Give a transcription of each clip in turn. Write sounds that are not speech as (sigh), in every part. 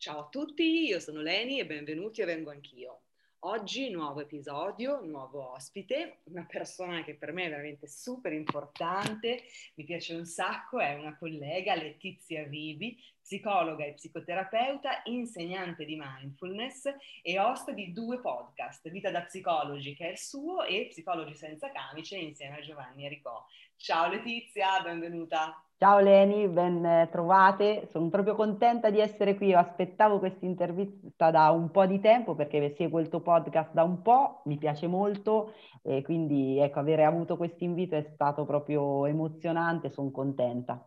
Ciao a tutti, io sono Leni e benvenuti e vengo anch'io. Oggi nuovo episodio, nuovo ospite, una persona che per me è veramente super importante, mi piace un sacco, è una collega, Letizia Vivi, psicologa e psicoterapeuta, insegnante di mindfulness e host di due podcast, Vita da Psicologi che è il suo e Psicologi senza camice insieme a Giovanni Ericò. Ciao Letizia, benvenuta. Ciao Leni, ben trovate. Sono proprio contenta di essere qui. Io aspettavo questa intervista da un po' di tempo perché seguo il tuo podcast da un po', mi piace molto e quindi ecco, avere avuto questo invito è stato proprio emozionante, sono contenta.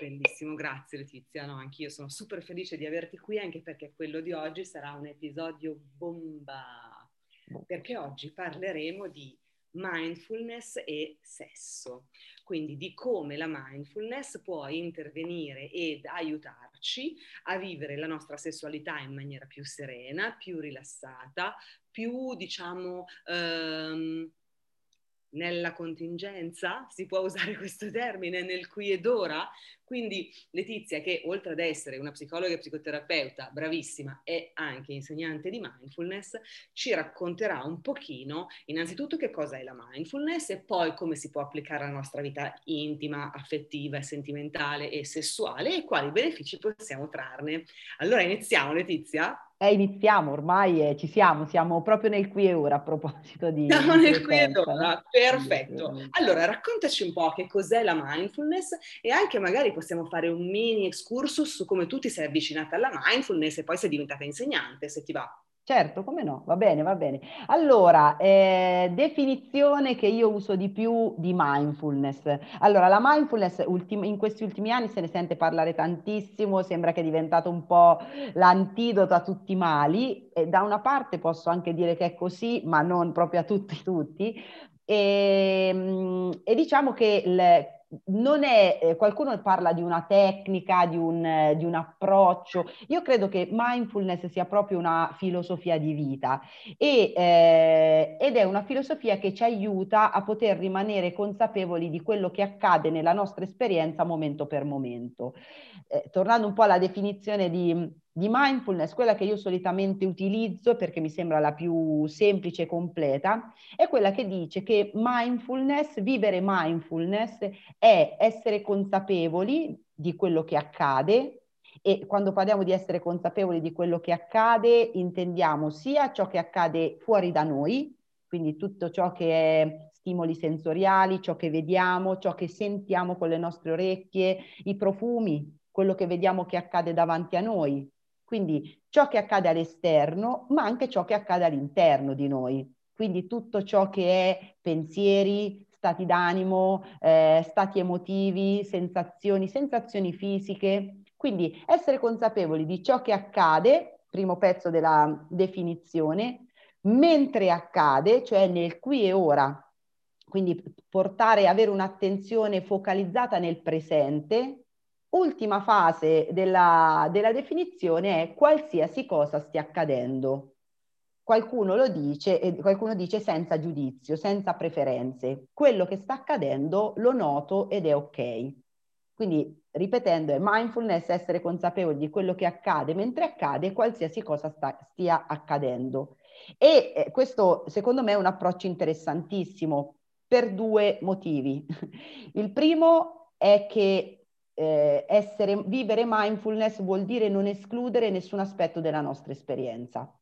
Bellissimo, grazie Letizia. No, anch'io sono super felice di averti qui anche perché quello di oggi sarà un episodio bomba. Perché oggi parleremo di mindfulness e sesso, quindi di come la mindfulness può intervenire ed aiutarci a vivere la nostra sessualità in maniera più serena, più rilassata, più diciamo ehm, nella contingenza, si può usare (laughs) questo termine, nel qui ed ora. Quindi Letizia, che oltre ad essere una psicologa e psicoterapeuta bravissima, è anche insegnante di mindfulness, ci racconterà un pochino innanzitutto che cosa è la mindfulness e poi come si può applicare alla nostra vita intima, affettiva, sentimentale e sessuale e quali benefici possiamo trarne. Allora iniziamo Letizia? Eh, iniziamo, ormai eh, ci siamo, siamo proprio nel qui e ora a proposito di... Siamo nel qui e ora, perfetto. Allora, raccontaci un po' che cos'è la mindfulness e anche magari possiamo fare un mini excursus su come tu ti sei avvicinata alla mindfulness e poi sei diventata insegnante, se ti va. Certo, come no, va bene, va bene. Allora, eh, definizione che io uso di più di mindfulness. Allora, la mindfulness ultim- in questi ultimi anni se ne sente parlare tantissimo, sembra che è diventato un po' l'antidoto a tutti i mali. E da una parte posso anche dire che è così, ma non proprio a tutti tutti. E, ehm, e diciamo che il, non è, eh, qualcuno parla di una tecnica, di un, eh, di un, approccio, io credo che mindfulness sia proprio una filosofia di vita e, eh, ed è una filosofia che ci aiuta a poter rimanere consapevoli di quello che accade nella nostra esperienza momento per momento. Eh, tornando un po' alla definizione di di mindfulness, quella che io solitamente utilizzo perché mi sembra la più semplice e completa, è quella che dice che mindfulness, vivere mindfulness è essere consapevoli di quello che accade e quando parliamo di essere consapevoli di quello che accade intendiamo sia ciò che accade fuori da noi, quindi tutto ciò che è stimoli sensoriali, ciò che vediamo, ciò che sentiamo con le nostre orecchie, i profumi, quello che vediamo che accade davanti a noi, quindi ciò che accade all'esterno, ma anche ciò che accade all'interno di noi. Quindi tutto ciò che è pensieri, stati d'animo, eh, stati emotivi, sensazioni, sensazioni fisiche. Quindi essere consapevoli di ciò che accade, primo pezzo della definizione, mentre accade, cioè nel qui e ora. Quindi portare, avere un'attenzione focalizzata nel presente, Ultima fase della, della definizione è qualsiasi cosa stia accadendo. Qualcuno lo dice, e qualcuno dice senza giudizio, senza preferenze. Quello che sta accadendo lo noto ed è ok. Quindi, ripetendo, è mindfulness essere consapevoli di quello che accade mentre accade, qualsiasi cosa sta, stia accadendo. E eh, questo, secondo me, è un approccio interessantissimo per due motivi. (laughs) Il primo è che eh, essere, vivere mindfulness vuol dire non escludere nessun aspetto della nostra esperienza.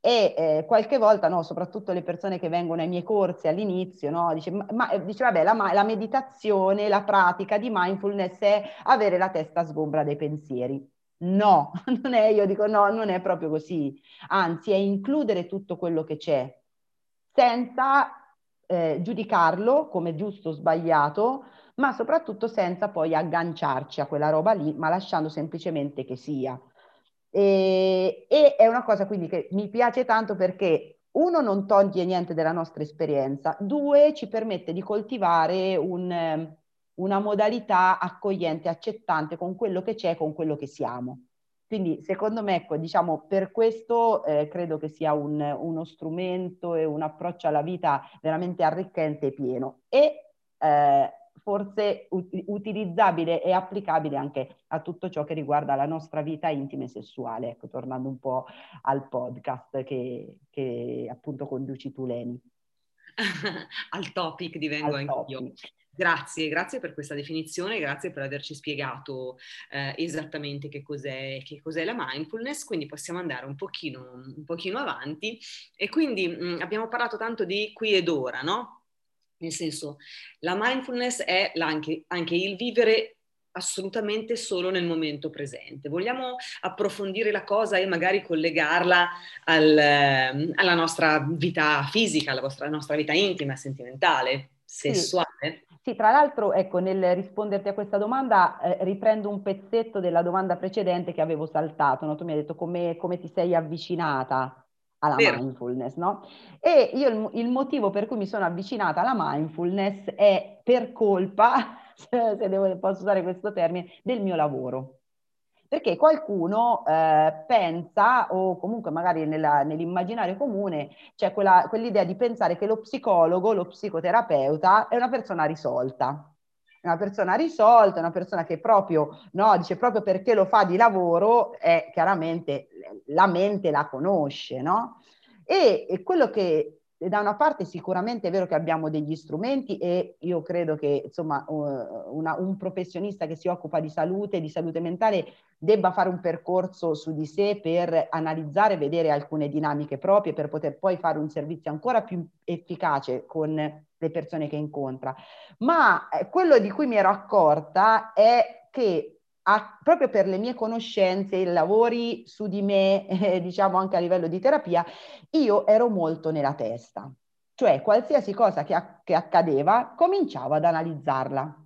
E eh, qualche volta, no, soprattutto le persone che vengono ai miei corsi all'inizio, no, dice, ma, ma, dice vabbè, la, la meditazione, la pratica di mindfulness è avere la testa sgombra dei pensieri. No, (laughs) non è, io dico no, non è proprio così. Anzi, è includere tutto quello che c'è, senza eh, giudicarlo come giusto o sbagliato, ma soprattutto senza poi agganciarci a quella roba lì, ma lasciando semplicemente che sia. E, e è una cosa quindi che mi piace tanto perché uno non toglie niente della nostra esperienza, due ci permette di coltivare un, una modalità accogliente, accettante con quello che c'è, con quello che siamo. Quindi secondo me, ecco, diciamo, per questo eh, credo che sia un, uno strumento e un approccio alla vita veramente arricchente e pieno. E eh, forse ut- utilizzabile e applicabile anche a tutto ciò che riguarda la nostra vita intima e sessuale. Ecco, tornando un po' al podcast che, che appunto conduci tu, Leni. (laughs) al topic divengo al anch'io. Topic. Grazie, grazie per questa definizione, grazie per averci spiegato eh, esattamente che cos'è, che cos'è, la mindfulness, quindi possiamo andare un pochino, un pochino avanti e quindi mh, mm, abbiamo parlato tanto di qui ed ora, no? Nel senso, la mindfulness è anche, anche il vivere assolutamente solo nel momento presente. Vogliamo approfondire la cosa e magari collegarla al, ehm, alla nostra vita fisica, alla vostra, nostra vita intima, sentimentale, sessuale? Sì. sì tra l'altro, ecco, nel risponderti a questa domanda eh, riprendo un pezzetto della domanda precedente che avevo saltato. No? Tu mi hai detto come, come ti sei avvicinata alla Vero. mindfulness, no? E io il, il, motivo per cui mi sono avvicinata alla mindfulness è per colpa, (laughs) se devo, posso usare questo termine, del mio lavoro. Perché qualcuno eh, pensa, o comunque magari nella, nell'immaginario comune, c'è quella, quell'idea di pensare che lo psicologo, lo psicoterapeuta è una persona risolta è una persona risolta, una persona che proprio, no, dice proprio perché lo fa di lavoro, è chiaramente la mente la conosce, no? E, e quello che da una parte sicuramente è vero che abbiamo degli strumenti e io credo che insomma una, un professionista che si occupa di salute, di salute mentale, debba fare un percorso su di sé per analizzare, vedere alcune dinamiche proprie, per poter poi fare un servizio ancora più efficace con le persone che incontra. Ma eh, quello di cui mi ero accorta è che a, proprio per le mie conoscenze e lavori su di me, (laughs) eh, diciamo anche a livello di terapia, io ero molto nella testa. Cioè qualsiasi cosa che, a, che accadeva, cominciavo ad analizzarla.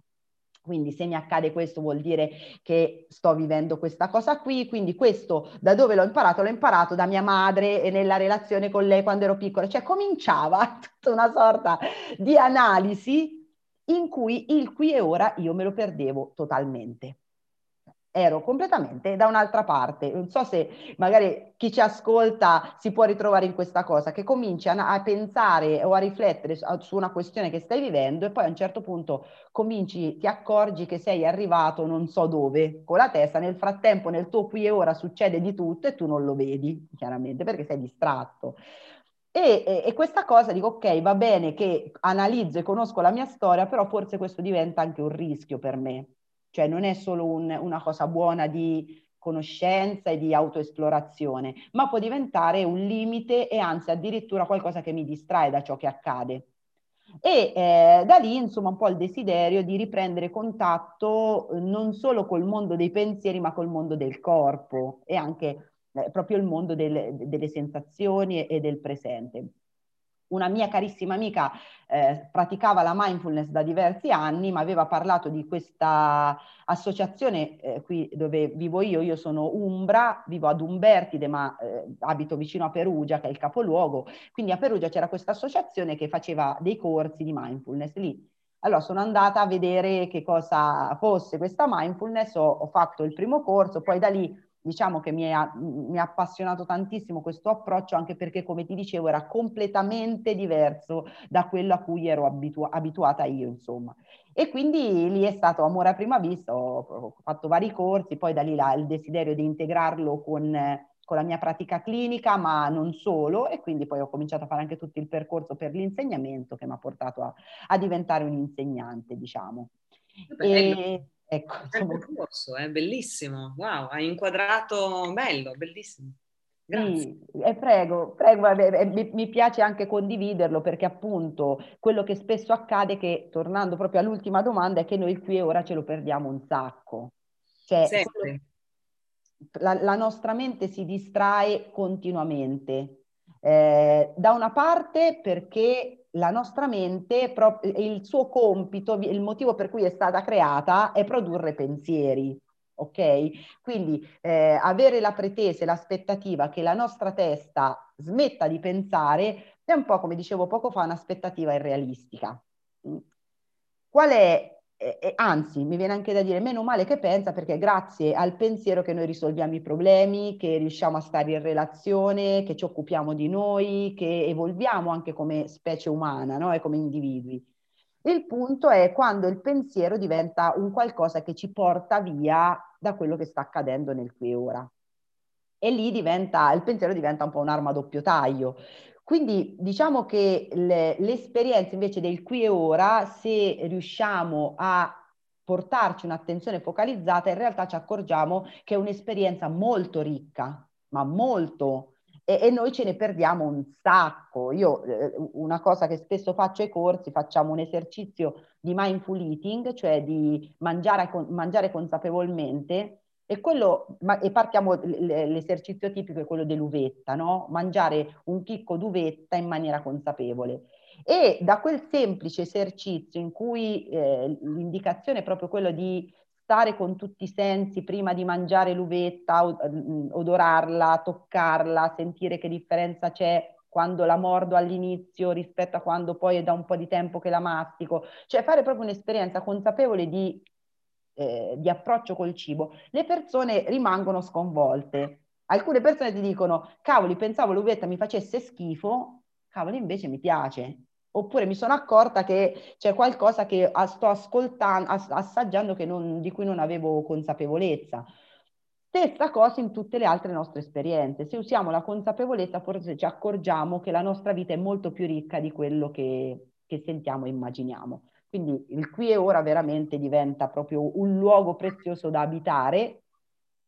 Quindi se mi accade questo vuol dire che sto vivendo questa cosa qui, quindi questo da dove l'ho imparato? L'ho imparato da mia madre e nella relazione con lei quando ero piccola, cioè cominciava (laughs) tutta una sorta di analisi in cui il qui e ora io me lo perdevo totalmente ero completamente da un'altra parte. Non so se magari chi ci ascolta si può ritrovare in questa cosa, che cominci a, a pensare o a riflettere su, su, una questione che stai vivendo e poi a un certo punto cominci, ti accorgi che sei arrivato non so dove con la testa, nel frattempo nel tuo qui e ora succede di tutto e tu non lo vedi, chiaramente, perché sei distratto. E, e, e, questa cosa dico, ok, va bene che analizzo e conosco la mia storia, però forse questo diventa anche un rischio per me, cioè non è solo un, una cosa buona di conoscenza e di autoesplorazione, ma può diventare un limite e anzi addirittura qualcosa che mi distrae da ciò che accade. E eh, da lì insomma un po' il desiderio di riprendere contatto eh, non solo col mondo dei pensieri ma col mondo del corpo e anche eh, proprio il mondo del, delle sensazioni e, e del presente una mia carissima amica eh, praticava la mindfulness da diversi anni, ma aveva parlato di questa associazione eh, qui dove vivo io, io sono Umbra, vivo ad Umbertide, ma eh, abito vicino a Perugia, che è il capoluogo, quindi a Perugia c'era questa associazione che faceva dei corsi di mindfulness lì. Allora sono andata a vedere che cosa fosse questa mindfulness, ho, ho fatto il primo corso, poi da lì diciamo che mi ha, mi ha appassionato tantissimo questo approccio anche perché come ti dicevo era completamente diverso da quello a cui ero abitu- abituata io insomma. E quindi lì è stato amore a prima vista ho, ho fatto vari corsi poi da lì là, il desiderio di integrarlo con, con la mia pratica clinica ma non solo e quindi poi ho cominciato a fare anche tutto il percorso per l'insegnamento che mi ha portato a, a diventare un insegnante diciamo. E, Ecco, insomma. corso, è bellissimo. Wow, hai inquadrato bello, bellissimo. Grazie. Sì, eh, prego, prego, eh, mi, mi, piace anche condividerlo perché appunto quello che spesso accade che, tornando proprio all'ultima domanda, è che noi qui e ora ce lo perdiamo un sacco. Cioè, la, la, nostra mente si distrae continuamente. Eh, da una parte perché la nostra mente, il suo compito, il motivo per cui è stata creata è produrre pensieri. Ok? Quindi eh, avere la pretesa e l'aspettativa che la nostra testa smetta di pensare è un po', come dicevo poco fa, un'aspettativa irrealistica. Qual è eh, anzi, mi viene anche da dire meno male che pensa perché è grazie al pensiero che noi risolviamo i problemi, che riusciamo a stare in relazione, che ci occupiamo di noi, che evolviamo anche come specie umana no? e come individui. Il punto è quando il pensiero diventa un qualcosa che ci porta via da quello che sta accadendo nel qui e ora. E lì diventa, il pensiero diventa un po' un'arma a doppio taglio. Quindi diciamo che le, l'esperienza invece del qui e ora, se riusciamo a portarci un'attenzione focalizzata, in realtà ci accorgiamo che è un'esperienza molto ricca, ma molto, e, e noi ce ne perdiamo un sacco. Io eh, una cosa che spesso faccio ai corsi, facciamo un esercizio di mindful eating, cioè di mangiare, mangiare consapevolmente, e, quello, ma, e partiamo, l'esercizio tipico è quello dell'uvetta, no? Mangiare un chicco d'uvetta in maniera consapevole. E da quel semplice esercizio in cui eh, l'indicazione è proprio quello di stare con tutti i sensi prima di mangiare l'uvetta, mm, odorarla, toccarla, sentire che differenza c'è quando la mordo all'inizio rispetto a quando poi è da un po' di tempo che la mastico, cioè fare proprio un'esperienza consapevole di, eh, di approccio col cibo, le persone rimangono sconvolte. Alcune persone ti dicono, cavoli, pensavo l'uvetta mi facesse schifo, cavoli, invece mi piace oppure mi sono accorta che c'è qualcosa che sto ascoltando, assaggiando non, di cui non avevo consapevolezza. Stessa cosa in tutte le altre nostre esperienze. Se usiamo la consapevolezza, forse ci accorgiamo che la nostra vita è molto più ricca di quello che, che sentiamo e immaginiamo. Quindi il qui e ora veramente diventa proprio un luogo prezioso da abitare.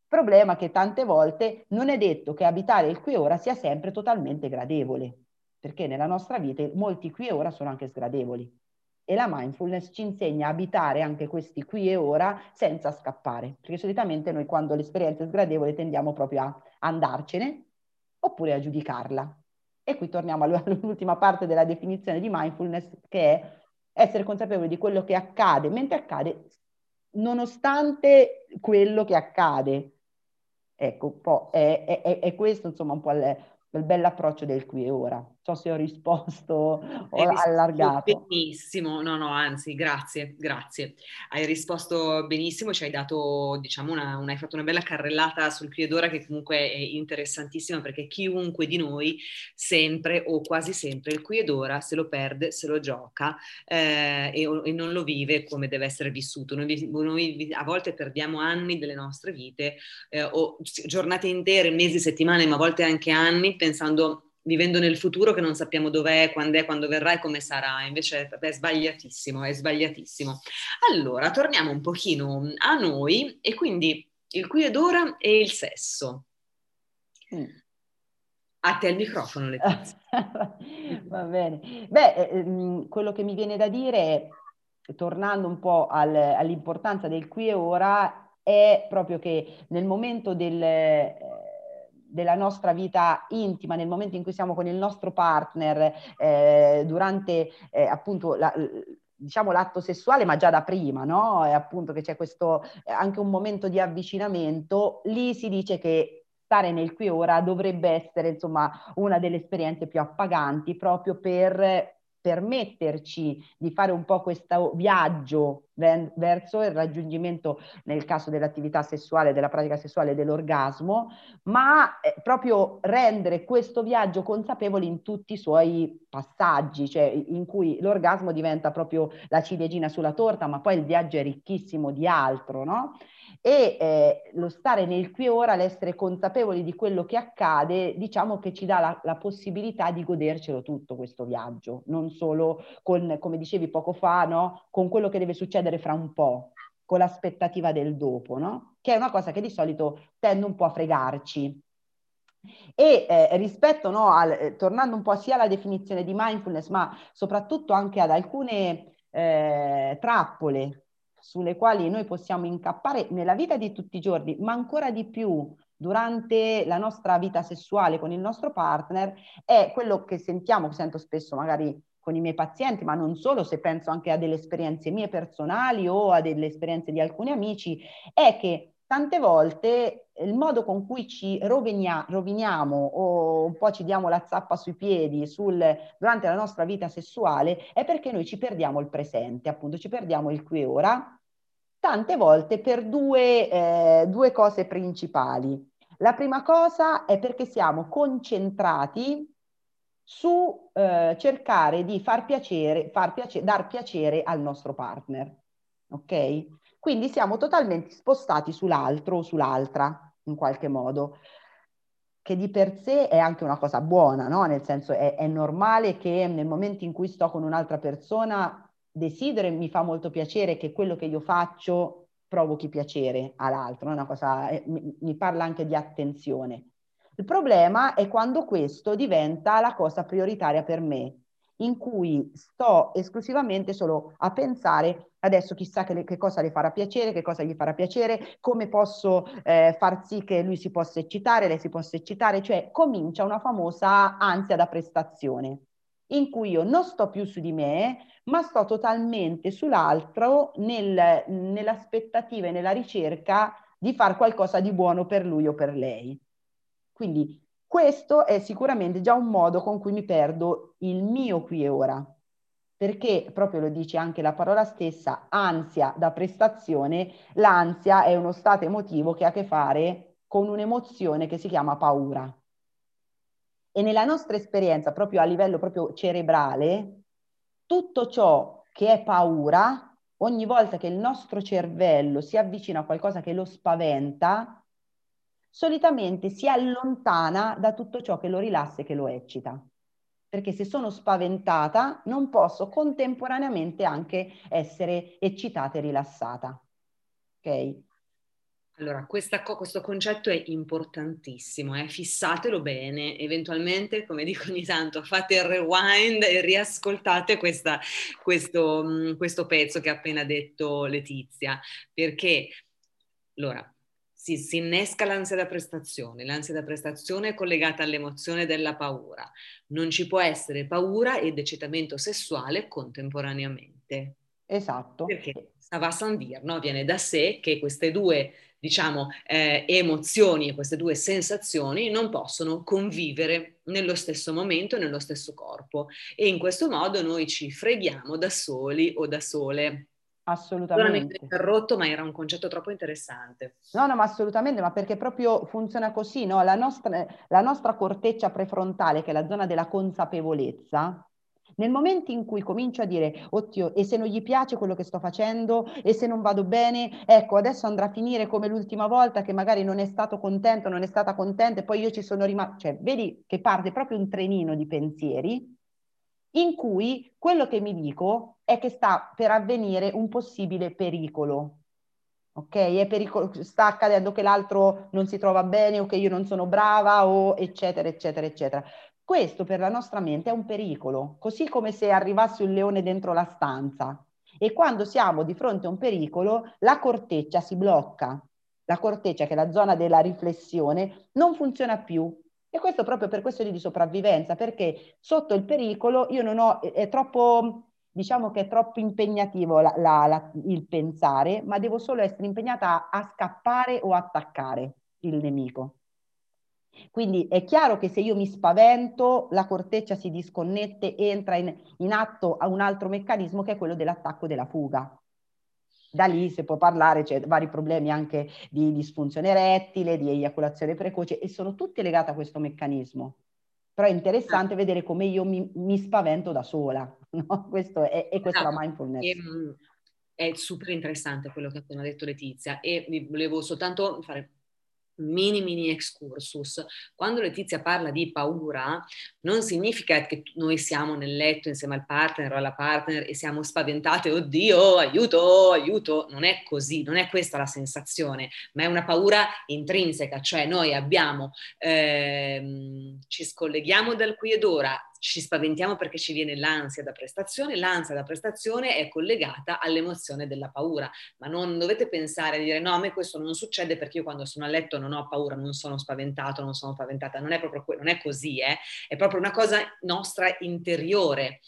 Problema che tante volte non è detto che abitare il qui e ora sia sempre totalmente gradevole perché nella nostra vita molti qui e ora sono anche sgradevoli e la mindfulness ci insegna a abitare anche questi qui e ora senza scappare, perché solitamente noi quando l'esperienza è sgradevole tendiamo proprio a andarcene oppure a giudicarla. E qui torniamo all'ultima parte della definizione di mindfulness che è essere consapevoli di quello che accade mentre accade nonostante quello che accade. Ecco, un po' è, è, è questo insomma un po' il, il bell'approccio del qui e ora. So se ho risposto o allargato. Benissimo, no, no, anzi, grazie, grazie. Hai risposto benissimo, ci hai dato, diciamo, una, una, hai fatto una bella carrellata sul qui ed ora che comunque è interessantissima perché chiunque di noi sempre o quasi sempre il qui ed ora se lo perde, se lo gioca eh, e, e, non lo vive come deve essere vissuto. Noi, noi a volte perdiamo anni delle nostre vite eh, o giornate intere, mesi, settimane, ma a volte anche anni pensando vivendo nel futuro che non sappiamo dov'è, quando è, quando verrà e come sarà. Invece è sbagliatissimo, è sbagliatissimo. Allora, torniamo un pochino a noi e quindi il qui ed ora e il sesso. Mm. A te il microfono, Letizia. (laughs) Va bene. Beh, eh, ehm, quello che mi viene da dire, tornando un po' al, all'importanza del qui e ora, è proprio che nel momento del... Della nostra vita intima, nel momento in cui siamo con il nostro partner, eh, durante eh, appunto la, diciamo l'atto sessuale, ma già da prima, no? E appunto che c'è questo eh, anche un momento di avvicinamento, lì si dice che stare nel qui ora dovrebbe essere insomma una delle esperienze più appaganti proprio per permetterci di fare un po' questo viaggio verso il raggiungimento, nel caso dell'attività sessuale, della pratica sessuale, dell'orgasmo, ma eh, proprio rendere questo viaggio consapevole in tutti i suoi passaggi, cioè in cui l'orgasmo diventa proprio la ciliegina sulla torta, ma poi il viaggio è ricchissimo di altro, no? E eh, lo stare nel qui e ora, l'essere consapevoli di quello che accade, diciamo che ci dà la, la, possibilità di godercelo tutto questo viaggio, non solo con, come dicevi poco fa, no? con quello che deve succedere fra un po', con l'aspettativa del dopo, no? che è una cosa che di solito tende un po' a fregarci. E eh, rispetto, no, al, eh, tornando un po' sia alla definizione di mindfulness, ma soprattutto anche ad alcune eh, trappole sulle quali noi possiamo incappare nella vita di tutti i giorni, ma ancora di più durante la nostra vita sessuale con il nostro partner, è quello che sentiamo, che sento spesso magari con i miei pazienti, ma non solo, se penso anche a delle esperienze mie personali o a delle esperienze di alcuni amici, è che tante volte il modo con cui ci rovenia, roviniamo o un po' ci diamo la zappa sui piedi sul, durante la nostra vita sessuale è perché noi ci perdiamo il presente, appunto ci perdiamo il qui e ora, tante volte per due, eh, due cose principali. La prima cosa è perché siamo concentrati su eh, cercare di far piacere, far piacere, dar piacere al nostro partner. Ok? Quindi siamo totalmente spostati sull'altro o sull'altra in qualche modo, che di per sé è anche una cosa buona, no? Nel senso è, è normale che nel momento in cui sto con un'altra persona desidero e mi fa molto piacere che quello che io faccio provochi piacere all'altro, una cosa, è, mi, mi parla anche di attenzione. Il problema è quando questo diventa la cosa prioritaria per me, in cui sto esclusivamente solo a pensare adesso chissà che, le, che, cosa le farà piacere, che cosa gli farà piacere, come posso eh, far sì che lui si possa eccitare, lei si possa eccitare, cioè comincia una famosa ansia da prestazione, in cui io non sto più su di me, ma sto totalmente sull'altro nel, nell'aspettativa e nella ricerca di fare qualcosa di buono per lui o per lei. Quindi questo è sicuramente già un modo con cui mi perdo il mio qui e ora, perché proprio lo dice anche la parola stessa, ansia da prestazione, l'ansia è uno stato emotivo che ha a che fare con un'emozione che si chiama paura. E nella nostra esperienza, proprio a livello proprio cerebrale, tutto ciò che è paura, ogni volta che il nostro cervello si avvicina a qualcosa che lo spaventa, solitamente si allontana da tutto ciò che lo rilassa e che lo eccita. Perché se sono spaventata non posso contemporaneamente anche essere eccitata e rilassata. Ok? Allora, questa, questo concetto è importantissimo, eh? fissatelo bene, eventualmente, come dico ogni tanto, fate il rewind e riascoltate questa, questo, questo pezzo che ha appena detto Letizia, perché allora, si, si, innesca l'ansia da prestazione, l'ansia da prestazione è collegata all'emozione della paura, non ci può essere paura ed eccitamento sessuale contemporaneamente. Esatto. Perché va a Sandir, no? viene da sé che queste due diciamo, eh, emozioni e queste due sensazioni non possono convivere nello stesso momento, nello stesso corpo. E in questo modo noi ci freghiamo da soli o da sole. Assolutamente. Interrotto, ma era un concetto troppo interessante. No, no, ma assolutamente, ma perché proprio funziona così, no? La nostra, la nostra corteccia prefrontale, che è la zona della consapevolezza, nel momento in cui comincio a dire, oddio, e se non gli piace quello che sto facendo, e se non vado bene, ecco, adesso andrà a finire come l'ultima volta che magari non è stato contento, non è stata contenta, e poi io ci sono rimasto, cioè, vedi che parte proprio un trenino di pensieri in cui quello che mi dico è che sta per avvenire un possibile pericolo. Ok? Pericolo, sta accadendo che l'altro non si trova bene o che io non sono brava o eccetera, eccetera, eccetera. Questo per la nostra mente è un pericolo, così come se arrivasse un leone dentro la stanza. E quando siamo di fronte a un pericolo, la corteccia si blocca. La corteccia, che è la zona della riflessione, non funziona più. E questo proprio per questioni di sopravvivenza, perché sotto il pericolo io non ho, è troppo, diciamo che è troppo impegnativo la, la, la, il pensare, ma devo solo essere impegnata a, a scappare o attaccare il nemico. Quindi è chiaro che se io mi spavento, la corteccia si disconnette, entra in, in atto a un altro meccanismo che è quello dell'attacco della fuga. Da lì si può parlare, c'è vari problemi anche di disfunzione erettile, di eiaculazione precoce e sono tutti legati a questo meccanismo. Però è interessante ah. vedere come io mi, mi, spavento da sola. (laughs) No? Questo è, e questa è la esatto. mindfulness. E, ehm, è super interessante quello che ha appena detto Letizia e volevo soltanto fare mini mini excursus. Quando Letizia parla di paura, non significa che noi siamo nel letto insieme al partner o alla partner e siamo spaventate, oddio, aiuto, aiuto. Non è così, non è questa la sensazione, ma è una paura intrinseca, cioè noi abbiamo, ehm, ci scolleghiamo dal qui ed ora, ci spaventiamo perché ci viene l'ansia da prestazione, l'ansia da prestazione è collegata all'emozione della paura, ma non dovete pensare a dire no, a me questo non succede perché io quando sono a letto non ho paura, non sono spaventato, non sono spaventata, non è proprio non è così, eh? è proprio una cosa nostra interiore.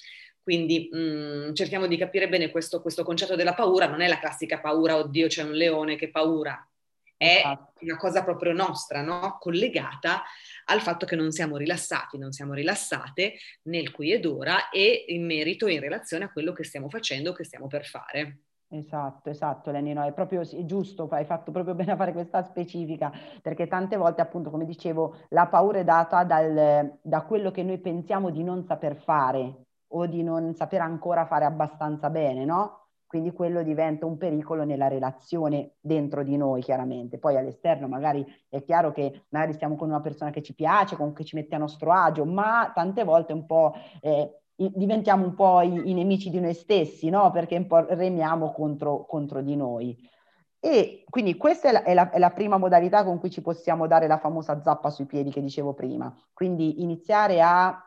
Quindi mh, mm, cerchiamo di capire bene questo, questo concetto della paura, non è la classica paura, oddio c'è un leone, che paura, è esatto. una cosa proprio nostra, no? collegata al fatto che non siamo rilassati, non siamo rilassate nel qui ed ora e in merito in relazione a quello che stiamo facendo, che stiamo per fare. Esatto, esatto, Lenny, no, è proprio sì, giusto, hai fatto proprio bene a fare questa specifica, perché tante volte, appunto, come dicevo, la paura è data dal, da quello che noi pensiamo di non saper fare o di non saper ancora fare abbastanza bene, no? Quindi quello diventa un pericolo nella relazione dentro di noi, chiaramente. Poi all'esterno magari è chiaro che magari stiamo con una persona che ci piace, con cui ci mette a nostro agio, ma tante volte un po' eh, diventiamo un po' i, i, nemici di noi stessi, no? Perché un po' remiamo contro, contro di noi. E quindi questa è la, è, la, è la, prima modalità con cui ci possiamo dare la famosa zappa sui piedi che dicevo prima. Quindi iniziare a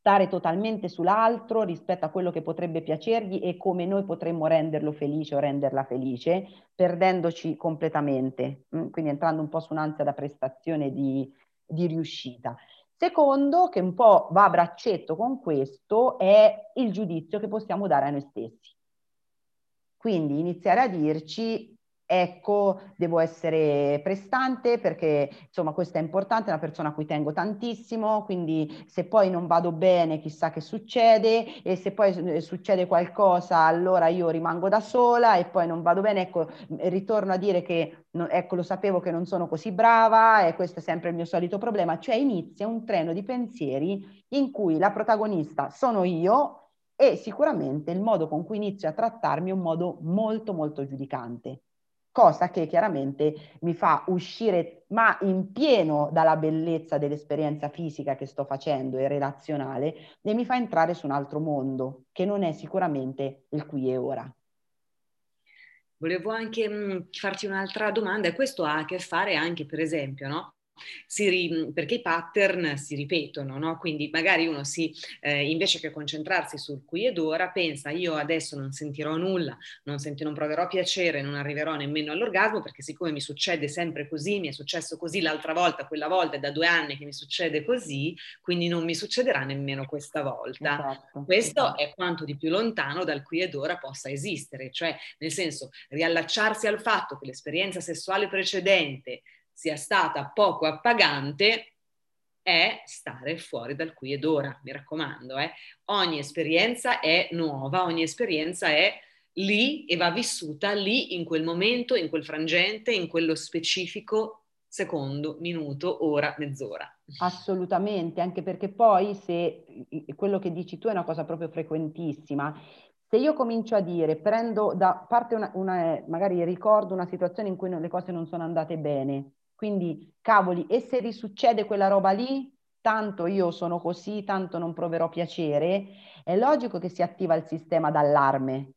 stare totalmente sull'altro rispetto a quello che potrebbe piacergli e come noi potremmo renderlo felice o renderla felice, perdendoci completamente, mm, quindi entrando un po' su un'ansia da prestazione di, di riuscita. Secondo, che un po' va a braccetto con questo, è il giudizio che possiamo dare a noi stessi. Quindi iniziare a dirci ecco, devo essere prestante perché insomma questo è importante, è una persona a cui tengo tantissimo, quindi se poi non vado bene chissà che succede e se poi eh, succede qualcosa allora io rimango da sola e poi non vado bene, ecco, ritorno a dire che ecco, lo sapevo che non sono così brava e questo è sempre il mio solito problema, cioè inizia un treno di pensieri in cui la protagonista sono io e sicuramente il modo con cui inizio a trattarmi è un modo molto molto giudicante cosa che chiaramente mi fa uscire ma in pieno dalla bellezza dell'esperienza fisica che sto facendo e relazionale e mi fa entrare su un altro mondo che non è sicuramente il qui e ora. Volevo anche mh, mm, farti un'altra domanda e questo ha a che fare anche per esempio, no? Ri, perché i pattern si ripetono, no? quindi magari uno si, eh, invece che concentrarsi sul qui ed ora, pensa io adesso non sentirò nulla, non, senti, non proverò piacere, non arriverò nemmeno all'orgasmo perché siccome mi succede sempre così, mi è successo così l'altra volta, quella volta è da due anni che mi succede così, quindi non mi succederà nemmeno questa volta. Esatto, Questo esatto. è quanto di più lontano dal qui ed ora possa esistere, cioè nel senso riallacciarsi al fatto che l'esperienza sessuale precedente sia stata poco appagante è stare fuori dal qui ed ora, mi raccomando. Eh. Ogni esperienza è nuova, ogni esperienza è lì e va vissuta lì, in quel momento, in quel frangente, in quello specifico secondo, minuto, ora, mezz'ora. Assolutamente, anche perché poi se quello che dici tu è una cosa proprio frequentissima, se io comincio a dire, prendo da parte una, una magari ricordo una situazione in cui le cose non sono andate bene, quindi, cavoli, e se risuccede quella roba lì, tanto io sono così, tanto non proverò piacere, è logico che si attiva il sistema d'allarme,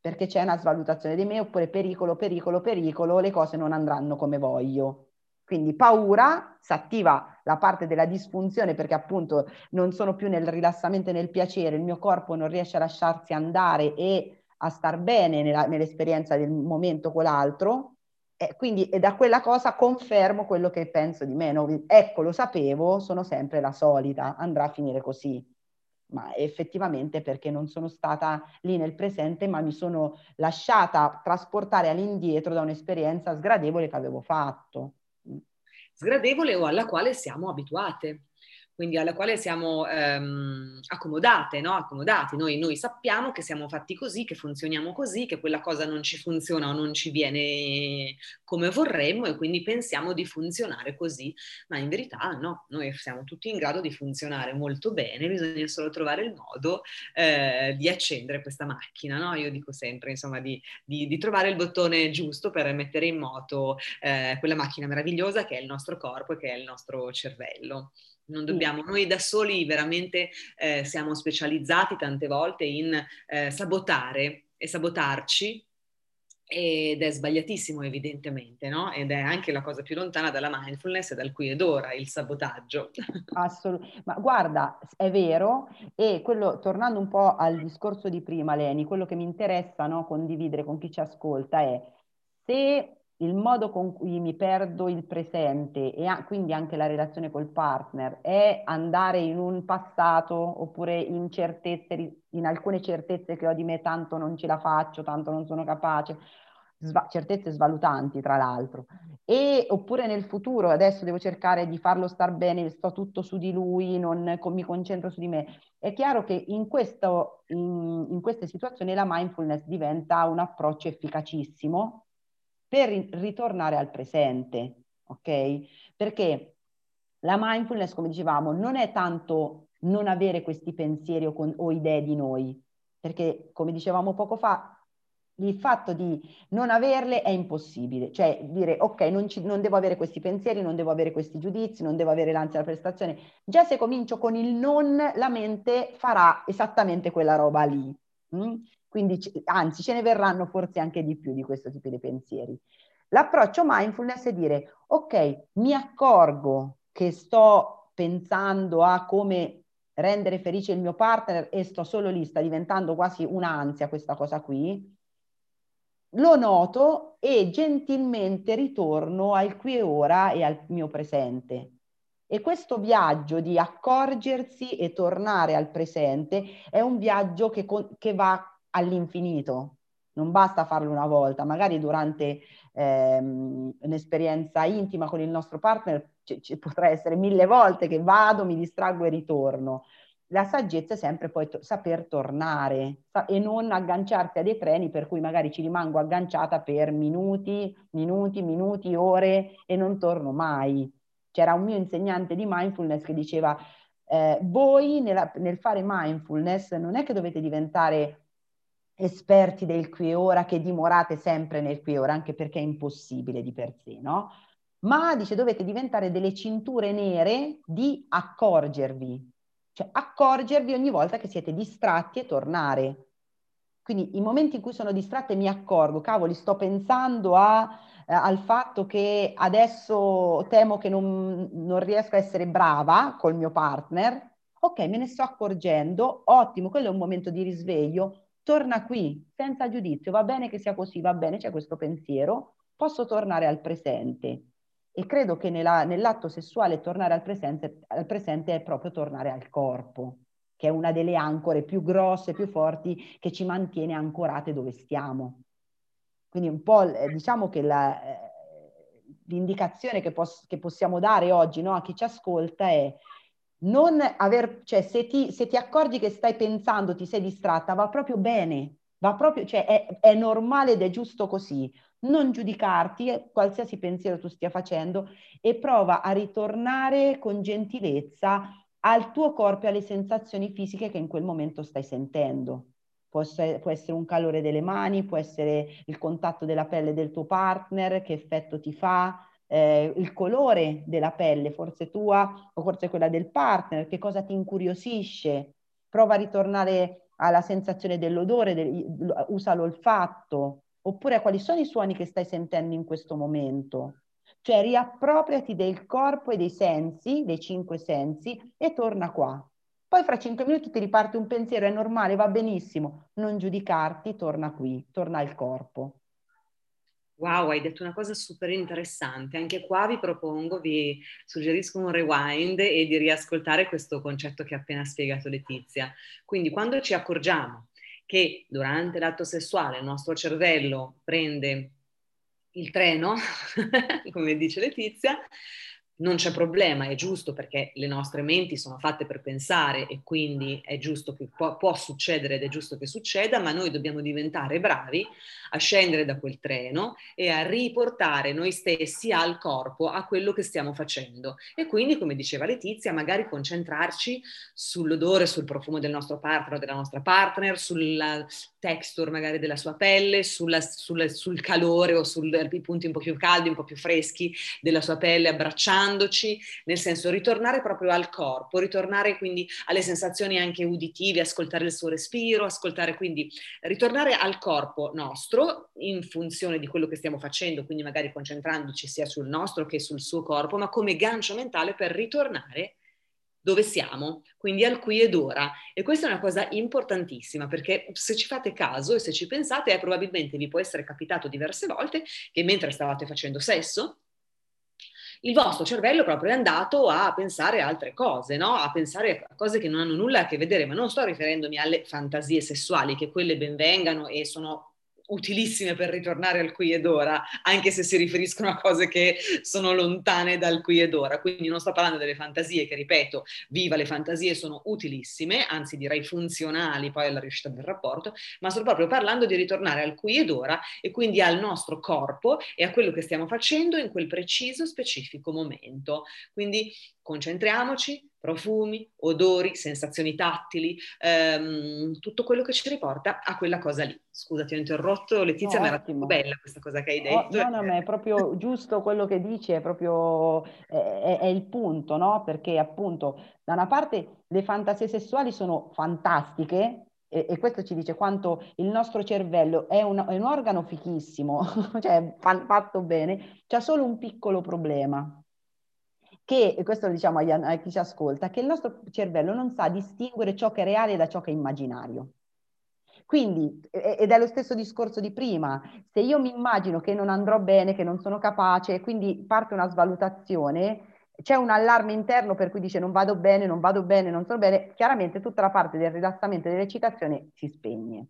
perché c'è una svalutazione di me, oppure pericolo, pericolo, pericolo, le cose non andranno come voglio. Quindi paura, si attiva la parte della disfunzione perché appunto non sono più nel rilassamento e nel piacere, il mio corpo non riesce a lasciarsi andare e a star bene nella, nell'esperienza del momento con l'altro, e quindi e da quella cosa confermo quello che penso di me. No? Ecco, lo sapevo, sono sempre la solita, andrà a finire così. Ma effettivamente perché non sono stata lì nel presente, ma mi sono lasciata trasportare all'indietro da un'esperienza sgradevole che avevo fatto. Sgradevole o alla quale siamo abituate quindi alla quale siamo ehm, accomodate, no? accomodati. Noi, noi, sappiamo che siamo fatti così, che funzioniamo così, che quella cosa non ci funziona o non ci viene come vorremmo e quindi pensiamo di funzionare così, ma in verità no, noi siamo tutti in grado di funzionare molto bene, bisogna solo trovare il modo eh, di accendere questa macchina. No? Io dico sempre, insomma, di, di, di, trovare il bottone giusto per mettere in moto eh, quella macchina meravigliosa che è il nostro corpo e che è il nostro cervello. Non dobbiamo, noi da soli veramente eh, siamo specializzati tante volte in eh, sabotare e sabotarci ed è sbagliatissimo evidentemente, no? Ed è anche la cosa più lontana dalla mindfulness e dal qui ed ora, il sabotaggio. (laughs) Assolutamente, ma guarda, è vero e quello, tornando un po' al discorso di prima Leni, quello che mi interessa no, condividere con chi ci ascolta è se il modo con cui mi perdo il presente e a, quindi anche la relazione col partner è andare in un passato oppure in certezze, in alcune certezze che ho di me, tanto non ce la faccio, tanto non sono capace. sva- certezze svalutanti tra l'altro, e oppure nel futuro adesso devo cercare di farlo star bene, sto tutto su di lui, non mi concentro su di me. È chiaro che in, questo, in, in queste situazioni la mindfulness diventa un approccio efficacissimo per ritornare al presente, ok? Perché la mindfulness, come dicevamo, non è tanto non avere questi pensieri o, con, o idee di noi, perché come dicevamo poco fa, il fatto di non averle è impossibile, cioè dire ok, non, ci, non, devo avere questi pensieri, non devo avere questi giudizi, non devo avere l'ansia della prestazione. Già se comincio con il non, la mente farà esattamente quella roba lì. Mm? Quindi, anzi, ce ne verranno forse anche di più di questo tipo di pensieri. L'approccio mindfulness è dire ok, mi accorgo che sto pensando a come rendere felice il mio partner e sto solo lì, sta diventando quasi un'ansia questa cosa qui, lo noto e gentilmente ritorno al qui e ora e al mio presente. E questo viaggio di accorgersi e tornare al presente è un viaggio che, che va all'infinito. Non basta farlo una volta, magari durante ehm, un'esperienza intima con il nostro partner ci, ci potrà essere mille volte che vado, mi distraggo e ritorno la saggezza è sempre poi to- saper tornare sa- e non agganciarsi a dei treni per cui magari ci rimango agganciata per minuti, minuti, minuti, ore e non torno mai. C'era un mio insegnante di mindfulness che diceva eh, voi nella, nel fare mindfulness non è che dovete diventare esperti del qui e ora che dimorate sempre nel qui e ora, anche perché è impossibile di per sé, no? Ma dice dovete diventare delle cinture nere di accorgervi cioè accorgervi ogni volta che siete distratti e tornare. Quindi i momenti in cui sono distratta e mi accorgo, cavoli, sto pensando a, eh, al fatto che adesso temo che non, non riesco a essere brava col mio partner, ok, me ne sto accorgendo, ottimo, quello è un momento di risveglio, torna qui, senza giudizio, va bene che sia così, va bene, c'è questo pensiero, posso tornare al presente. E credo che nella, nell'atto sessuale tornare al presente, al presente è proprio tornare al corpo, che è una delle ancore più grosse, più forti, che ci mantiene ancorate dove stiamo. Quindi un po' diciamo che la, eh, l'indicazione che, pos- che, possiamo dare oggi no, a chi ci ascolta è non aver, cioè se ti, se ti, accorgi che stai pensando, ti sei distratta, va proprio bene, va proprio, cioè è, è normale ed è giusto così non giudicarti eh, qualsiasi pensiero tu stia facendo e prova a ritornare con gentilezza al tuo corpo e alle sensazioni fisiche che in quel momento stai sentendo. Può essere, può essere, un calore delle mani, può essere il contatto della pelle del tuo partner, che effetto ti fa, eh, il colore della pelle, forse tua o forse quella del partner, che cosa ti incuriosisce. Prova a ritornare alla sensazione dell'odore, del, usa l'olfatto, oppure quali sono i suoni che stai sentendo in questo momento. Cioè riappropriati del corpo e dei sensi, dei cinque sensi, e torna qua. Poi fra cinque minuti ti riparte un pensiero, è normale, va benissimo. Non giudicarti, torna qui, torna al corpo. Wow, hai detto una cosa super interessante. Anche qua vi propongo, vi suggerisco un rewind e di riascoltare questo concetto che ha appena spiegato Letizia. Quindi quando ci accorgiamo che durante l'atto sessuale il nostro cervello prende il treno, (laughs) come dice Letizia, non c'è problema, è giusto perché le nostre menti sono fatte per pensare e quindi è giusto che può, può, succedere ed è giusto che succeda, ma noi dobbiamo diventare bravi a scendere da quel treno e a riportare noi stessi al corpo, a quello che stiamo facendo. E quindi, come diceva Letizia, magari concentrarci sull'odore, sul profumo del nostro partner o della nostra partner, sulla texture magari della sua pelle, sulla, sulla, sul calore o sui punti un po' più caldi, un po' più freschi della sua pelle, abbracciandoci, nel senso ritornare proprio al corpo, ritornare quindi alle sensazioni anche uditive, ascoltare il suo respiro, ascoltare quindi, ritornare al corpo nostro in funzione di quello che stiamo facendo, quindi magari concentrandoci sia sul nostro che sul suo corpo, ma come gancio mentale per ritornare dove siamo, quindi al qui ed ora. E questa è una cosa importantissima perché se ci fate caso e se ci pensate, eh, probabilmente vi può essere capitato diverse volte che mentre stavate facendo sesso, il vostro cervello proprio è andato a pensare a altre cose, no? a pensare a cose che non hanno nulla a che vedere, ma non sto riferendomi alle fantasie sessuali, che quelle ben vengano e sono utilissime per ritornare al qui ed ora, anche se si riferiscono a cose che sono lontane dal qui ed ora. Quindi non sto parlando delle fantasie, che ripeto, viva, le fantasie sono utilissime, anzi direi funzionali poi alla riuscita del rapporto, ma sto proprio parlando di ritornare al qui ed ora e quindi al nostro corpo e a quello che stiamo facendo in quel preciso, specifico momento. Quindi concentriamoci, profumi, odori, sensazioni tattili, ehm, tutto quello che ci riporta a quella cosa lì. Scusa, ti ho interrotto, Letizia, no, ma era bella questa cosa che hai detto. Oh, no, no, ma è proprio (laughs) giusto quello che dici, è proprio è, è il punto, no? Perché appunto da una parte le fantasie sessuali sono fantastiche, e, e, questo ci dice quanto il nostro cervello è un, è un organo fichissimo, (laughs) cioè fatto bene, c'è solo un piccolo problema, che, e questo lo diciamo agli, a chi ci ascolta, che il nostro cervello non sa distinguere ciò che è reale da ciò che è immaginario. Quindi, ed è lo stesso discorso di prima, se io mi immagino che non andrò bene, che non sono capace, quindi parte una svalutazione, c'è un allarme interno per cui dice non vado bene, non vado bene, non sono bene, chiaramente tutta la parte del rilassamento e dell'eccitazione si spegne.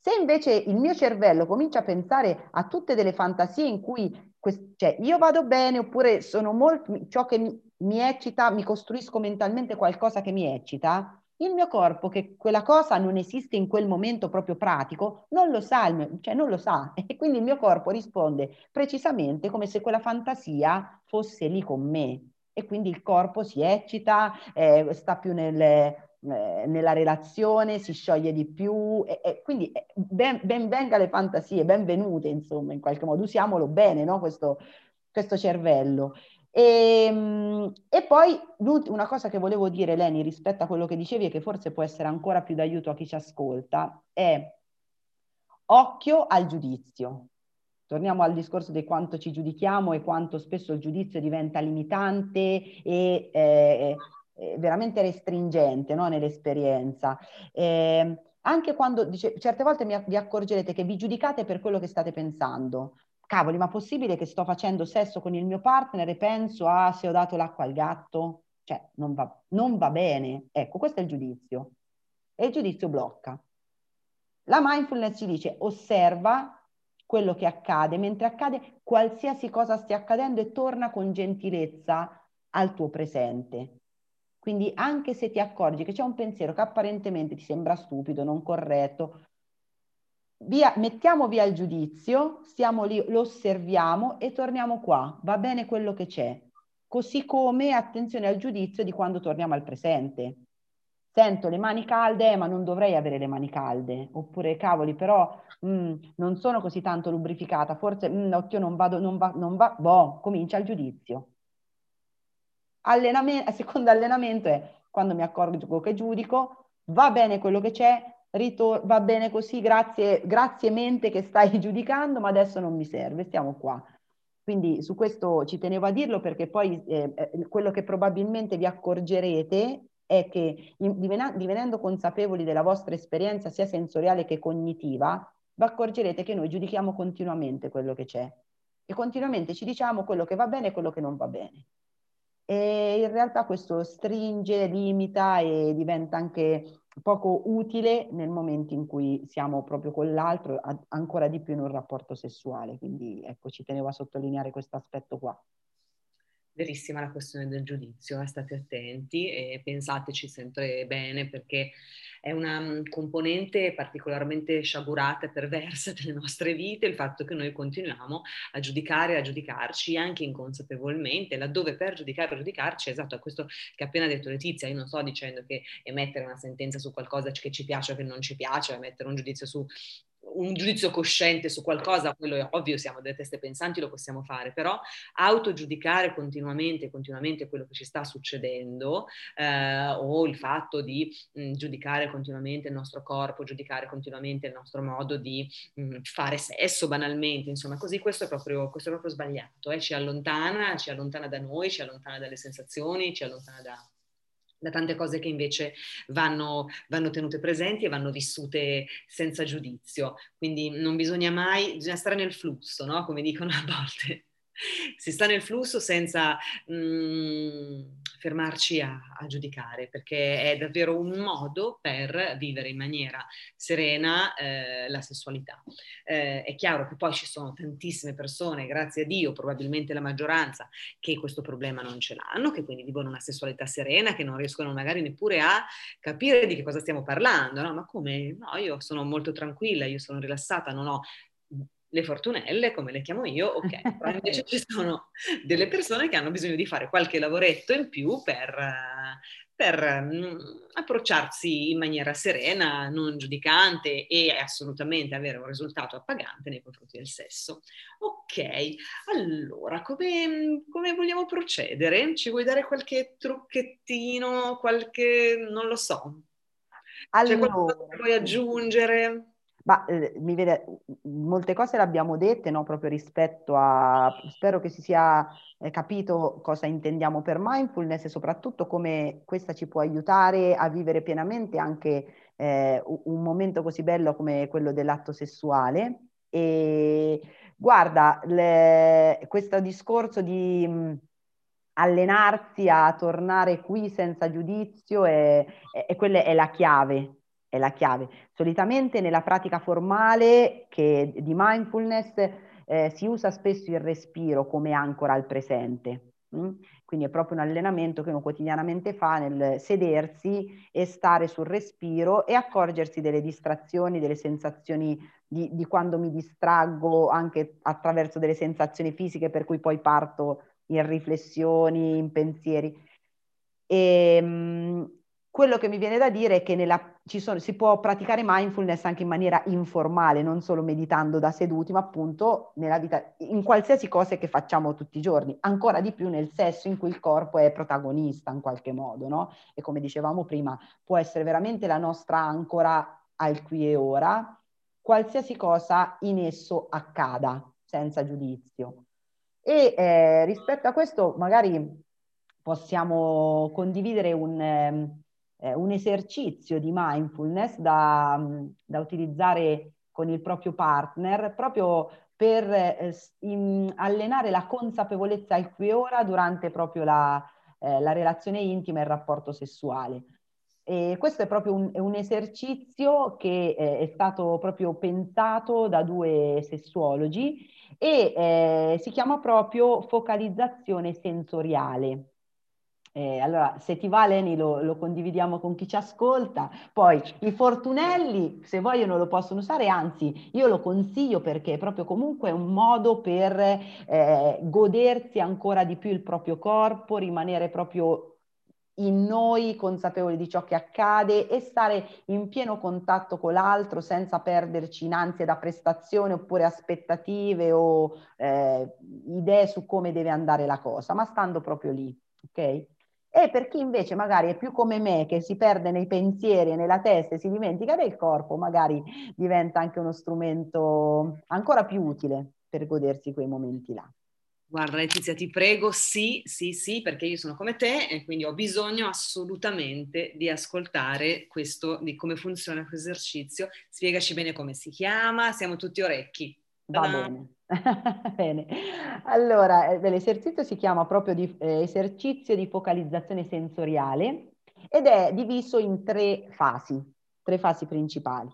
Se invece il mio cervello comincia a pensare a tutte delle fantasie in cui cioè, io vado bene oppure sono molto, ciò che mi, mi eccita, mi costruisco mentalmente qualcosa che mi eccita, il mio corpo che quella cosa non esiste in quel momento proprio pratico, non lo sa, cioè non lo sa. (laughs) E quindi il mio corpo risponde precisamente come se quella fantasia fosse lì con me. E quindi il corpo si eccita, eh, sta più nelle, eh, nella relazione, si scioglie di più e, e quindi eh, ben, ben, venga le fantasie, benvenute insomma in qualche modo, usiamolo bene no? questo, questo cervello. E, ehm, e, poi una cosa che volevo dire Leni rispetto a quello che dicevi e che forse può essere ancora più d'aiuto a chi ci ascolta è occhio al giudizio. Torniamo al discorso di quanto ci giudichiamo e quanto spesso il giudizio diventa limitante e eh, veramente restringente no? nell'esperienza. Eh, anche quando, dice, certe volte mi, vi accorgerete che vi giudicate per quello che state pensando. Cavoli, ma possibile che sto facendo sesso con il mio partner e penso ah, se ho dato l'acqua al gatto? Cioè, non va, non va bene. Ecco, questo è il giudizio. E il giudizio blocca. La mindfulness ci dice osserva quello che accade, mentre accade qualsiasi cosa stia accadendo e torna con gentilezza al tuo presente. Quindi anche se ti accorgi che c'è un pensiero che apparentemente ti sembra stupido, non corretto, via, mettiamo via il giudizio, stiamo lì, lo osserviamo e torniamo qua, va bene quello che c'è. Così come attenzione al giudizio di quando torniamo al presente. Sento le mani calde, ma non dovrei avere le mani calde. Oppure, cavoli, però mh, mm, non sono così tanto lubrificata, forse, mh, mm, occhio, non vado, non va, non va. Boh, comincia il giudizio allenamento, secondo allenamento è quando mi accorgo che giudico, va bene quello che c'è, ritor- va bene così, grazie, grazie mente che stai (laughs) giudicando, ma adesso non mi serve, stiamo qua. Quindi su questo ci tenevo a dirlo perché poi eh, eh quello che probabilmente vi accorgerete è che in, divenendo consapevoli della vostra esperienza sia sensoriale che cognitiva, vi accorgerete che noi giudichiamo continuamente quello che c'è e continuamente ci diciamo quello che va bene e quello che non va bene e in realtà questo stringe, limita e diventa anche poco utile nel momento in cui siamo proprio con l'altro, ancora di più in un rapporto sessuale. Quindi ecco, ci tenevo a sottolineare questo aspetto qua. Verissima la questione del giudizio, eh, state attenti e pensateci sempre bene perché è una mm, componente particolarmente sciagurata e perversa (laughs) delle nostre vite il fatto che noi continuiamo a giudicare, a giudicarci anche inconsapevolmente, laddove per giudicare, per giudicarci, esatto, a questo che ha appena detto Letizia, io non sto dicendo che emettere una sentenza su qualcosa che ci piace o che non ci piace, emettere un giudizio su un giudizio cosciente su qualcosa, quello è ovvio, siamo delle teste pensanti, lo possiamo fare, però autogiudicare continuamente, continuamente quello che ci sta succedendo eh, o il fatto di mh, giudicare continuamente il nostro corpo, giudicare continuamente il nostro modo di mh, fare sesso banalmente, insomma così, questo è proprio, questo è proprio sbagliato, eh? ci allontana, ci allontana da noi, ci allontana dalle sensazioni, ci allontana da da tante cose che invece vanno, vanno, tenute presenti e vanno vissute senza giudizio. Quindi non bisogna mai, bisogna stare nel flusso, no? come dicono a volte. Si sta nel flusso senza mh, mm, fermarci a, a, giudicare, perché è davvero un modo per vivere in maniera serena eh, la sessualità. Eh, è chiaro che poi ci sono tantissime persone, grazie a Dio, probabilmente la maggioranza, che questo problema non ce l'hanno, che quindi vivono una sessualità serena, che non riescono magari neppure a capire di che cosa stiamo parlando, no? Ma come? No, io sono molto tranquilla, io sono rilassata, non ho le fortunelle, come le chiamo io, ok, però invece (laughs) ci sono delle persone che hanno bisogno di fare qualche lavoretto in più per, per mm, approcciarsi in maniera serena, non giudicante e assolutamente avere un risultato appagante nei confronti del sesso. Ok, allora come, come vogliamo procedere? Ci vuoi dare qualche trucchettino, qualche, non lo so, allora, c'è qualcosa che vuoi aggiungere? Ma eh, mi vede, molte cose le abbiamo dette, no? proprio rispetto a, spero che si sia eh, capito cosa intendiamo per mindfulness e soprattutto come questa ci può aiutare a vivere pienamente anche eh, un momento così bello come quello dell'atto sessuale. E guarda, le, questo discorso di mh, allenarsi a tornare qui senza giudizio è, è, è, quella è la chiave è la chiave. Solitamente nella pratica formale che, di mindfulness eh, si usa spesso il respiro come ancora al presente. Mm? Quindi è proprio un allenamento che uno quotidianamente fa nel sedersi e stare sul respiro e accorgersi delle distrazioni, delle sensazioni di, di quando mi distraggo anche attraverso delle sensazioni fisiche per cui poi parto in riflessioni, in pensieri. E, ehm, quello che mi viene da dire è che nella, sono, si può praticare mindfulness anche in maniera informale, non solo meditando da seduti, ma appunto nella vita, in qualsiasi cosa che facciamo tutti i giorni, ancora di più nel sesso in cui il corpo è protagonista in qualche modo, no? E come dicevamo prima, può essere veramente la nostra ancora al qui e ora, qualsiasi cosa in esso accada, senza giudizio. E eh, rispetto a questo magari possiamo condividere un... Eh, un esercizio di mindfulness da, mm, da, utilizzare con il proprio partner proprio per eh, in, allenare la consapevolezza al qui ora durante proprio la, eh, la relazione intima e il rapporto sessuale. E questo è proprio un, un esercizio che eh, è stato proprio pensato da due sessuologi e eh, si chiama proprio focalizzazione sensoriale. Eh, allora, se ti va Leni lo, lo, condividiamo con chi ci ascolta. Poi i fortunelli, se vogliono, lo possono usare, anzi io lo consiglio perché è proprio comunque un modo per eh, godersi ancora di più il proprio corpo, rimanere proprio in noi consapevoli di ciò che accade e stare in pieno contatto con l'altro senza perderci in ansia da prestazione oppure aspettative o eh, idee su come deve andare la cosa, ma stando proprio lì, ok? E per chi invece magari è più come me, che si perde nei pensieri e nella testa e si dimentica del corpo, magari diventa anche uno strumento ancora più utile per godersi quei momenti là. Guarda Letizia, ti prego, sì, sì, sì, perché io sono come te e quindi ho bisogno assolutamente di ascoltare questo, di come funziona questo esercizio. Spiegaci bene come si chiama, siamo tutti orecchi. Va bene. (laughs) Bene, allora eh, l'esercizio si chiama proprio di, eh, esercizio di focalizzazione sensoriale ed è diviso in tre fasi, tre fasi principali.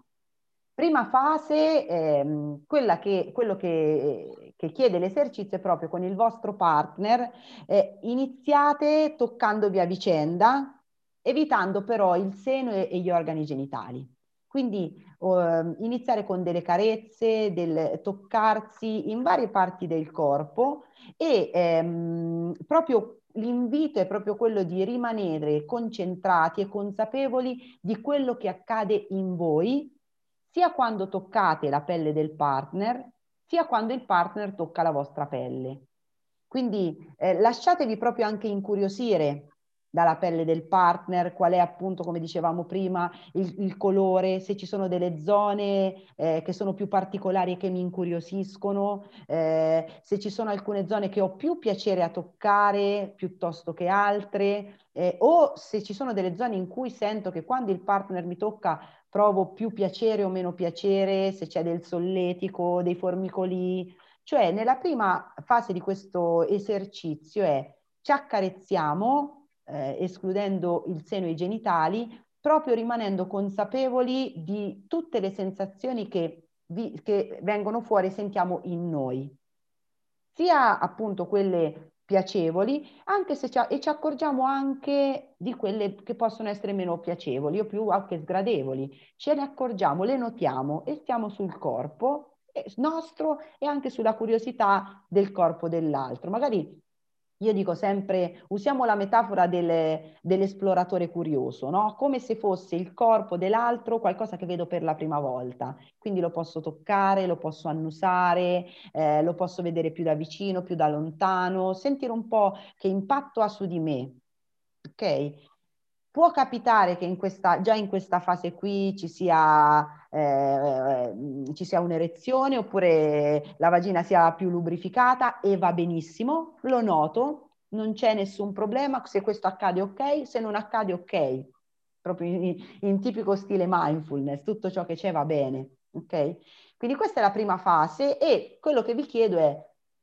Prima fase, ehm, che, quello che, che, chiede l'esercizio è proprio con il vostro partner, eh, iniziate toccandovi a vicenda, evitando però il seno e, e gli organi genitali. Quindi uh, iniziare con delle carezze, del toccarsi in varie parti del corpo e ehm, proprio l'invito è proprio quello di rimanere concentrati e consapevoli di quello che accade in voi, sia quando toccate la pelle del partner, sia quando il partner tocca la vostra pelle. Quindi eh, lasciatevi proprio anche incuriosire dalla pelle del partner, qual è appunto, come dicevamo prima, il, il colore, se ci sono delle zone eh, che sono più particolari e che mi incuriosiscono, eh, se ci sono alcune zone che ho più piacere a toccare piuttosto che altre, eh, o se ci sono delle zone in cui sento che quando il partner mi tocca provo più piacere o meno piacere, se c'è del solletico, dei formicoli. Cioè, nella prima fase di questo esercizio è ci accarezziamo eh, escludendo il seno e i genitali, proprio rimanendo consapevoli di tutte le sensazioni che, vi, che vengono fuori e sentiamo in noi, sia appunto quelle piacevoli, anche se ci, e ci accorgiamo anche di quelle che possono essere meno piacevoli o più anche sgradevoli. Ce ne accorgiamo, le notiamo e stiamo sul corpo nostro e anche sulla curiosità del corpo dell'altro. Magari io dico sempre, usiamo la metafora del, dell'esploratore curioso, no? come se fosse il corpo dell'altro qualcosa che vedo per la prima volta. Quindi lo posso toccare, lo posso annusare, eh, lo posso vedere più da vicino, più da lontano, sentire un po' che impatto ha su di me. Ok? Può capitare che in questa, già in questa fase qui ci sia, eh, ci sia un'erezione oppure la vagina sia più lubrificata e va benissimo, lo noto, non c'è nessun problema, se questo accade ok, se non accade ok, proprio in, in tipico stile mindfulness, tutto ciò che c'è va bene, ok? Quindi questa è la prima fase e quello che vi chiedo è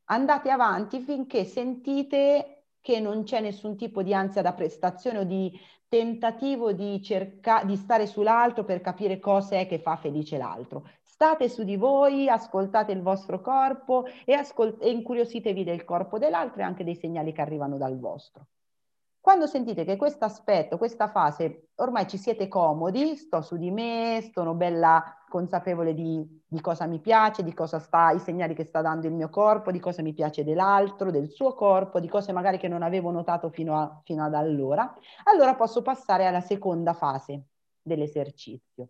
andate avanti finché sentite che non c'è nessun tipo di ansia da prestazione o di tentativo di, cerca- di stare sull'altro per capire cosa è che fa felice l'altro. State su di voi, ascoltate il vostro corpo e, ascol- e incuriositevi del corpo dell'altro e anche dei segnali che arrivano dal vostro. Quando sentite che questo aspetto, questa fase, ormai ci siete comodi, sto su di me, sono bella consapevole di, di, cosa mi piace, di cosa sta, i segnali che sta dando il mio corpo, di cosa mi piace dell'altro, del suo corpo, di cose magari che non avevo notato fino, a, fino ad allora, allora posso passare alla seconda fase dell'esercizio.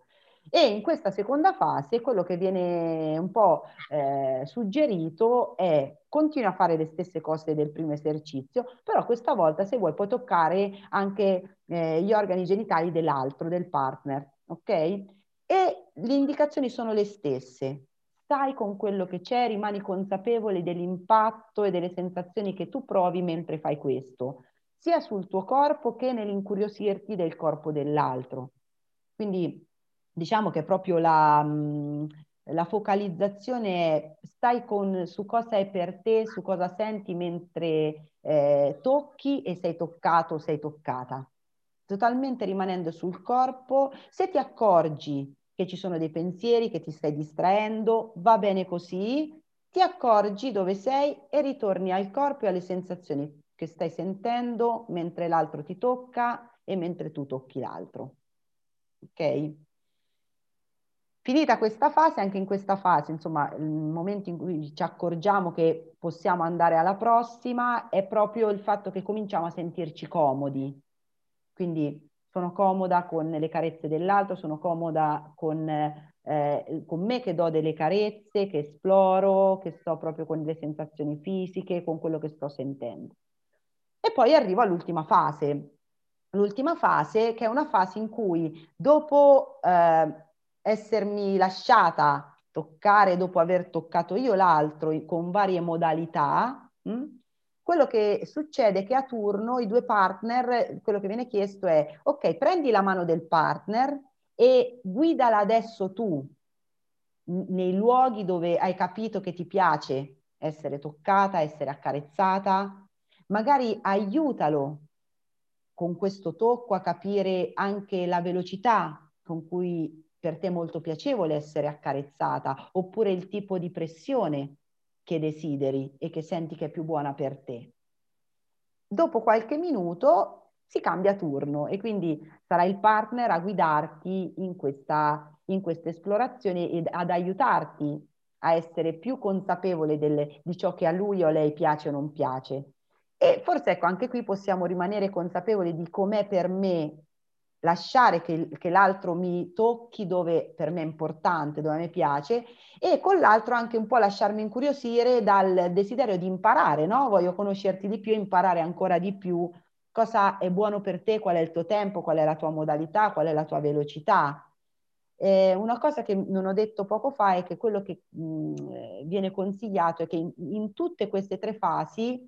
E in questa seconda fase quello che viene un po' eh, suggerito è continua a fare le stesse cose del primo esercizio, però questa volta se vuoi puoi toccare anche eh, gli organi genitali dell'altro, del partner, ok? E le indicazioni sono le stesse. Stai con quello che c'è, rimani consapevole dell'impatto e delle sensazioni che tu provi mentre fai questo, sia sul tuo corpo che nell'incuriosirti del corpo dell'altro. Quindi diciamo che proprio la, mm, la focalizzazione è stai con, su cosa è per te, su cosa senti mentre eh, tocchi e sei toccato o sei toccata. Totalmente rimanendo sul corpo, se ti accorgi che ci sono dei pensieri, che ti stai distraendo, va bene così, ti accorgi dove sei e ritorni al corpo e alle sensazioni che stai sentendo mentre l'altro ti tocca e mentre tu tocchi l'altro. Ok? Finita questa fase, anche in questa fase, insomma, il momento in cui ci accorgiamo che possiamo andare alla prossima è proprio il fatto che cominciamo a sentirci comodi. Quindi sono comoda con le carezze dell'altro, sono comoda con, eh, con me che do delle carezze, che esploro, che sto proprio con le sensazioni fisiche, con quello che sto sentendo. E poi arrivo all'ultima fase. L'ultima fase che è una fase in cui dopo... Eh, essermi lasciata toccare dopo aver toccato io l'altro con varie modalità, mh? Quello che succede è che a turno i due partner, quello che viene chiesto è, ok, prendi la mano del partner e guidala adesso tu nei luoghi dove hai capito che ti piace essere toccata, essere accarezzata, magari aiutalo con questo tocco a capire anche la velocità con cui per te è molto piacevole essere accarezzata, oppure il tipo di pressione che desideri e che senti che è più buona per te. Dopo qualche minuto si cambia turno e quindi sarà il partner a guidarti in questa, in questa esplorazione ed ad aiutarti a essere più consapevole delle, di ciò che a lui o a lei piace o non piace. E forse ecco, anche qui possiamo rimanere consapevoli di com'è per me lasciare che, che, l'altro mi tocchi dove per me è importante, dove mi piace, e con l'altro anche un po' lasciarmi incuriosire dal desiderio di imparare, no? Voglio conoscerti di più, imparare ancora di più cosa è buono per te, qual è il tuo tempo, qual è la tua modalità, qual è la tua velocità. Eh, una cosa che non ho detto poco fa è che quello che mh, viene consigliato è che in, in tutte queste tre fasi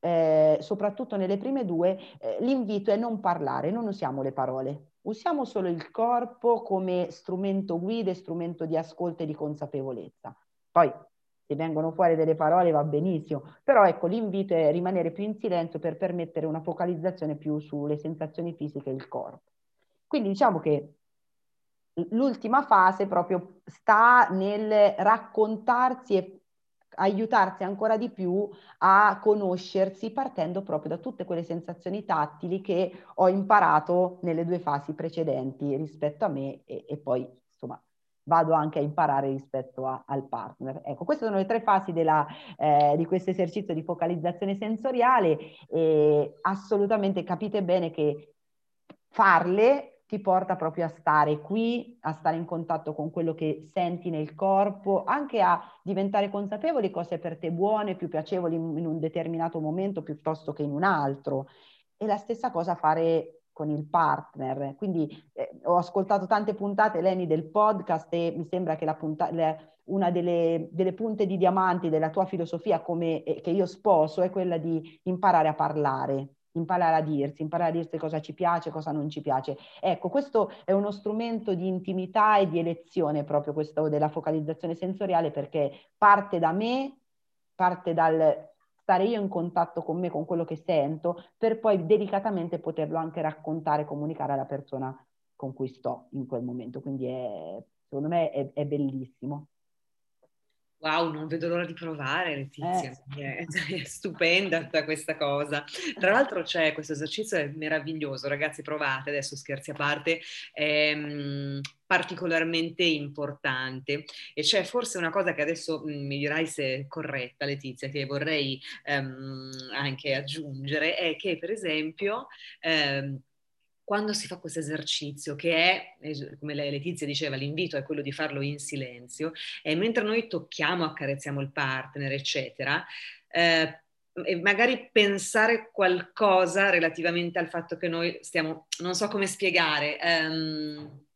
eh, soprattutto nelle prime due, eh, l'invito è non parlare, non usiamo le parole, usiamo solo il corpo come strumento guida e strumento di ascolto e di consapevolezza. Poi se vengono fuori delle parole va benissimo, però ecco l'invito è rimanere più in silenzio per permettere una focalizzazione più sulle sensazioni fisiche del corpo. Quindi diciamo che l'ultima fase proprio sta nel raccontarsi e aiutarsi ancora di più a conoscersi partendo proprio da tutte quelle sensazioni tattili che ho imparato nelle due fasi precedenti rispetto a me e, e poi insomma vado anche a imparare rispetto a, al partner. Ecco, queste sono le tre fasi della, eh, di questo esercizio di focalizzazione sensoriale e assolutamente capite bene che farle ti porta proprio a stare qui, a stare in contatto con quello che senti nel corpo, anche a diventare consapevoli cose per te buone, più piacevoli in un determinato momento piuttosto che in un altro. E la stessa cosa fare con il partner. Quindi eh, ho ascoltato tante puntate, Leni, del podcast e mi sembra che punta- le, una delle, delle, punte di diamanti della tua filosofia come, eh, che io sposo è quella di imparare a parlare imparare a dirsi, imparare a dirsi cosa ci piace, cosa non ci piace. Ecco, questo è uno strumento di intimità e di elezione proprio questo della focalizzazione sensoriale perché parte da me, parte dal stare io in contatto con me, con quello che sento, per poi delicatamente poterlo anche raccontare, comunicare alla persona con cui sto in quel momento. Quindi è, secondo me è, è bellissimo. Wow, non vedo l'ora di provare Letizia, eh. (laughs) è, stupenda tutta questa cosa. Tra l'altro c'è questo esercizio è meraviglioso, ragazzi provate, adesso scherzi a parte, è um, particolarmente importante e c'è forse una cosa che adesso um, mi dirai se è corretta Letizia, che vorrei um, anche aggiungere, è che per esempio quando si fa questo esercizio, che è, come Letizia diceva, l'invito è quello di farlo in silenzio, e mentre noi tocchiamo, accarezziamo il partner, eccetera, eh, magari pensare qualcosa relativamente al fatto che noi stiamo, non so come spiegare, um,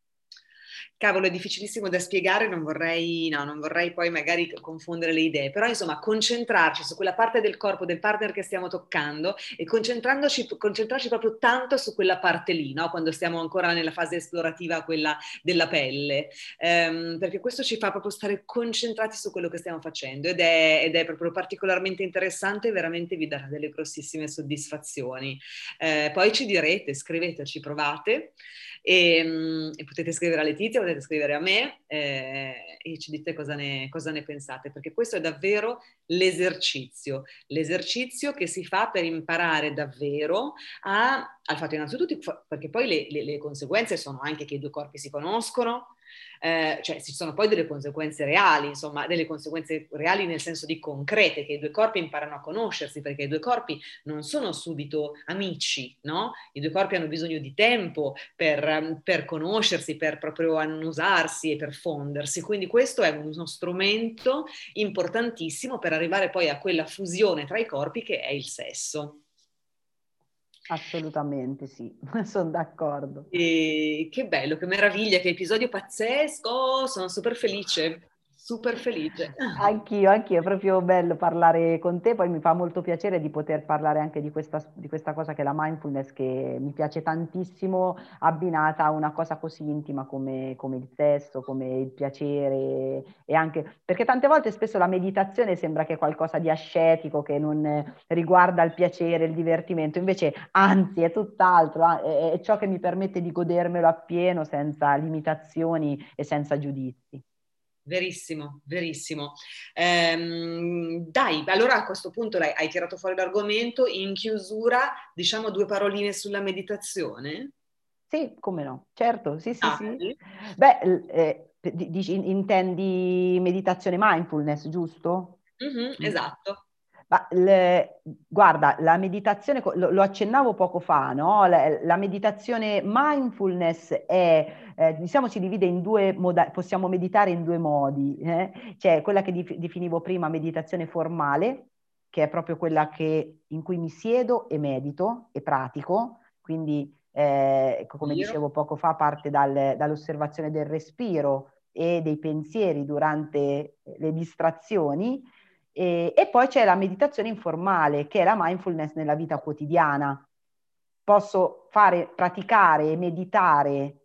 cavolo, è difficilissimo da spiegare, non vorrei, no, non vorrei poi magari confondere le idee, però insomma concentrarci su quella parte del corpo del partner che stiamo toccando e concentrarci proprio tanto su quella parte lì, no? quando stiamo ancora nella fase esplorativa, quella della pelle, ehm, perché questo ci fa proprio stare concentrati su quello che stiamo facendo ed è, ed è proprio particolarmente interessante e veramente vi darà delle grossissime soddisfazioni. Eh, poi ci direte, scriveteci, provate e, ehm, e potete scrivere a Letizia, potete scrivere a me eh, e ci dite cosa ne, cosa ne pensate, perché questo è davvero l'esercizio, l'esercizio che si fa per imparare davvero a, al fatto innanzitutto, perché poi le, le, le conseguenze sono anche che i due corpi si conoscono, eh, cioè ci sono poi delle conseguenze reali, insomma, delle conseguenze reali nel senso di concrete, che i due corpi imparano a conoscersi, perché i due corpi non sono subito amici, no? I due corpi hanno bisogno di tempo per, per conoscersi, per proprio annusarsi e per fondersi, quindi questo è uno strumento importantissimo per arrivare poi a quella fusione tra i corpi che è il sesso. Assolutamente sì, (laughs) sono d'accordo. E che bello, che meraviglia, che episodio pazzesco, sono super felice super felice. Anch'io, anch'io, è proprio bello parlare con te, poi mi fa molto piacere di poter parlare anche di questa, di questa cosa che è la mindfulness, che mi piace tantissimo, abbinata a una cosa così intima come, come il sesso, come il piacere, e anche perché tante volte spesso la meditazione sembra che è qualcosa di ascetico, che non riguarda il piacere, il divertimento, invece anzi è tutt'altro, è, è ciò che mi permette di godermelo appieno senza limitazioni e senza giudizi. Verissimo, verissimo. Ehm, dai, allora a questo punto dai, hai tirato fuori l'argomento. In chiusura, diciamo due paroline sulla meditazione? Sì, come no, certo, sì, sì, ah, sì. Beh, eh, dici, intendi meditazione mindfulness, giusto? Mm-hmm, esatto. Ma le, guarda, la meditazione, lo, lo, accennavo poco fa, no? La, la meditazione mindfulness è, eh, diciamo, si divide in due modi, possiamo meditare in due modi. Eh? C'è quella che dif- definivo prima meditazione formale, che è proprio quella che, in cui mi siedo e medito e pratico, quindi eh, come dicevo poco fa parte dal, dall'osservazione del respiro e dei pensieri durante le distrazioni e, e poi c'è la meditazione informale, che è la mindfulness nella vita quotidiana. Posso fare, praticare e meditare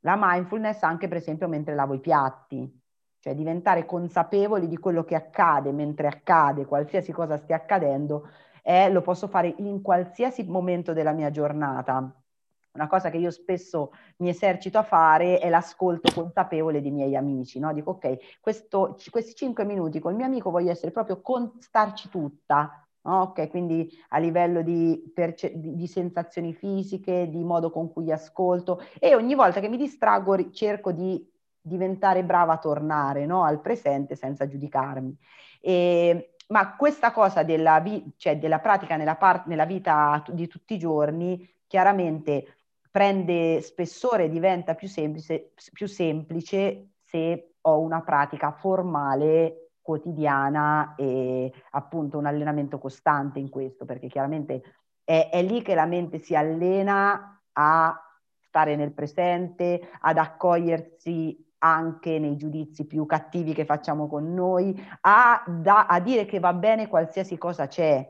la mindfulness anche per esempio mentre lavo i piatti, cioè diventare consapevoli di quello che accade mentre accade, qualsiasi cosa stia accadendo, eh, lo posso fare in qualsiasi momento della mia giornata. Una cosa che io spesso mi esercito a fare è l'ascolto consapevole dei miei amici, no? Dico, ok, questo, questi cinque minuti col mio amico voglio essere proprio con starci tutta, no? ok, quindi a livello di, perce- di, sensazioni fisiche, di modo con cui ascolto e ogni volta che mi distraggo cerco di diventare brava a tornare no? al presente senza giudicarmi. E, ma questa cosa della, vi- cioè della pratica nella, par- nella vita di tutti i giorni chiaramente prende spessore e diventa più semplice, più semplice se ho una pratica formale quotidiana e appunto un allenamento costante in questo, perché chiaramente è, è lì che la mente si allena a stare nel presente, ad accogliersi anche nei giudizi più cattivi che facciamo con noi, a, da, a dire che va bene qualsiasi cosa c'è,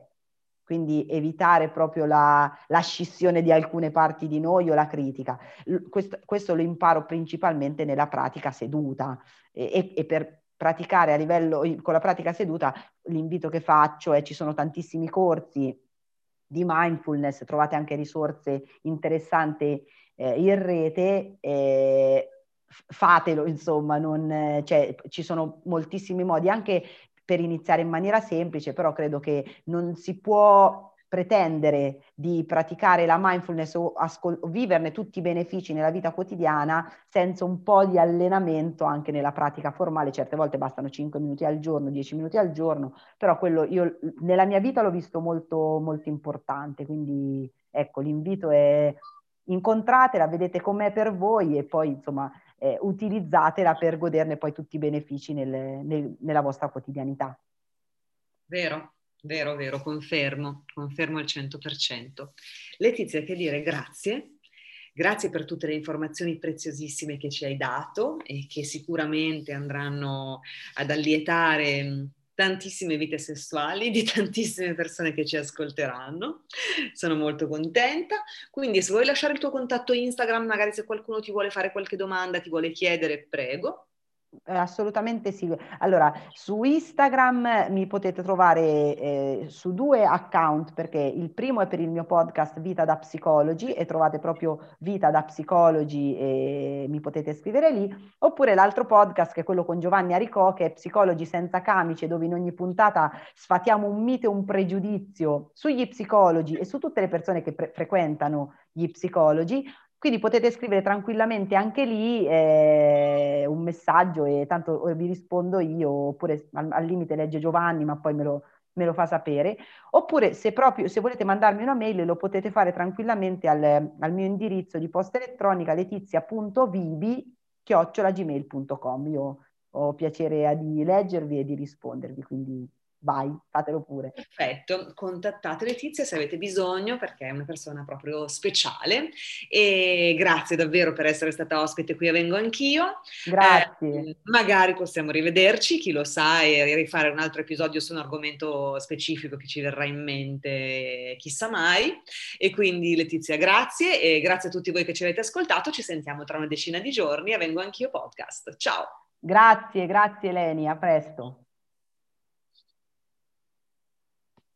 quindi evitare proprio la, la, scissione di alcune parti di noi o la critica. Questo, questo lo imparo principalmente nella pratica seduta e, e, per praticare a livello, con la pratica seduta, l'invito che faccio è ci sono tantissimi corsi di mindfulness, trovate anche risorse interessanti eh, in rete. Eh, fatelo, insomma, non, cioè, ci sono moltissimi modi, anche per iniziare in maniera semplice, però credo che non si può pretendere di praticare la mindfulness o, ascol- o, viverne tutti i benefici nella vita quotidiana senza un po' di allenamento anche nella pratica formale. Certe volte bastano 5 minuti al giorno, 10 minuti al giorno, però quello io nella mia vita l'ho visto molto, molto importante. Quindi ecco, l'invito è incontratela, vedete com'è per voi e poi insomma eh, utilizzatela per goderne poi tutti i benefici nel, nel, nella vostra quotidianità. Vero, vero, vero, confermo, confermo al 100%. Letizia, che dire, grazie. Grazie per tutte le informazioni preziosissime che ci hai dato e che sicuramente andranno ad allietare tantissime vite sessuali di (laughs) tantissime persone che ci ascolteranno. Sono molto contenta. Quindi se vuoi lasciare il tuo contatto Instagram, magari se qualcuno ti vuole fare qualche domanda, ti vuole chiedere, prego. Eh, assolutamente sì. Allora, su Instagram mi potete trovare eh, su due account perché il primo è per il mio podcast Vita da Psicologi e trovate proprio Vita da Psicologi e mi potete scrivere lì, oppure l'altro podcast che è quello con Giovanni Aricò che è Psicologi senza camice dove in ogni puntata sfatiamo un mito e un pregiudizio sugli psicologi e su tutte le persone che pre- frequentano gli psicologi quindi potete scrivere tranquillamente anche lì eh, un messaggio e tanto vi rispondo io, oppure al, al limite legge Giovanni, ma poi me lo, me lo, fa sapere. Oppure se proprio se volete mandarmi una mail lo potete fare tranquillamente al, al mio indirizzo di posta elettronica chiocciolagmail.com. Io ho piacere di leggervi e di rispondervi, quindi vai, fatelo pure. Perfetto, contattate Letizia se avete bisogno perché è una persona proprio speciale e grazie davvero per essere stata ospite qui a Vengo Anch'io. Grazie. Eh, magari possiamo rivederci, chi lo sa, e rifare un altro episodio su un argomento specifico che ci verrà in mente, chissà mai. E quindi Letizia, grazie e grazie a tutti voi che ci avete ascoltato. Ci sentiamo tra una decina di giorni a Vengo Anch'io podcast. Ciao. Grazie, grazie Leni, a presto.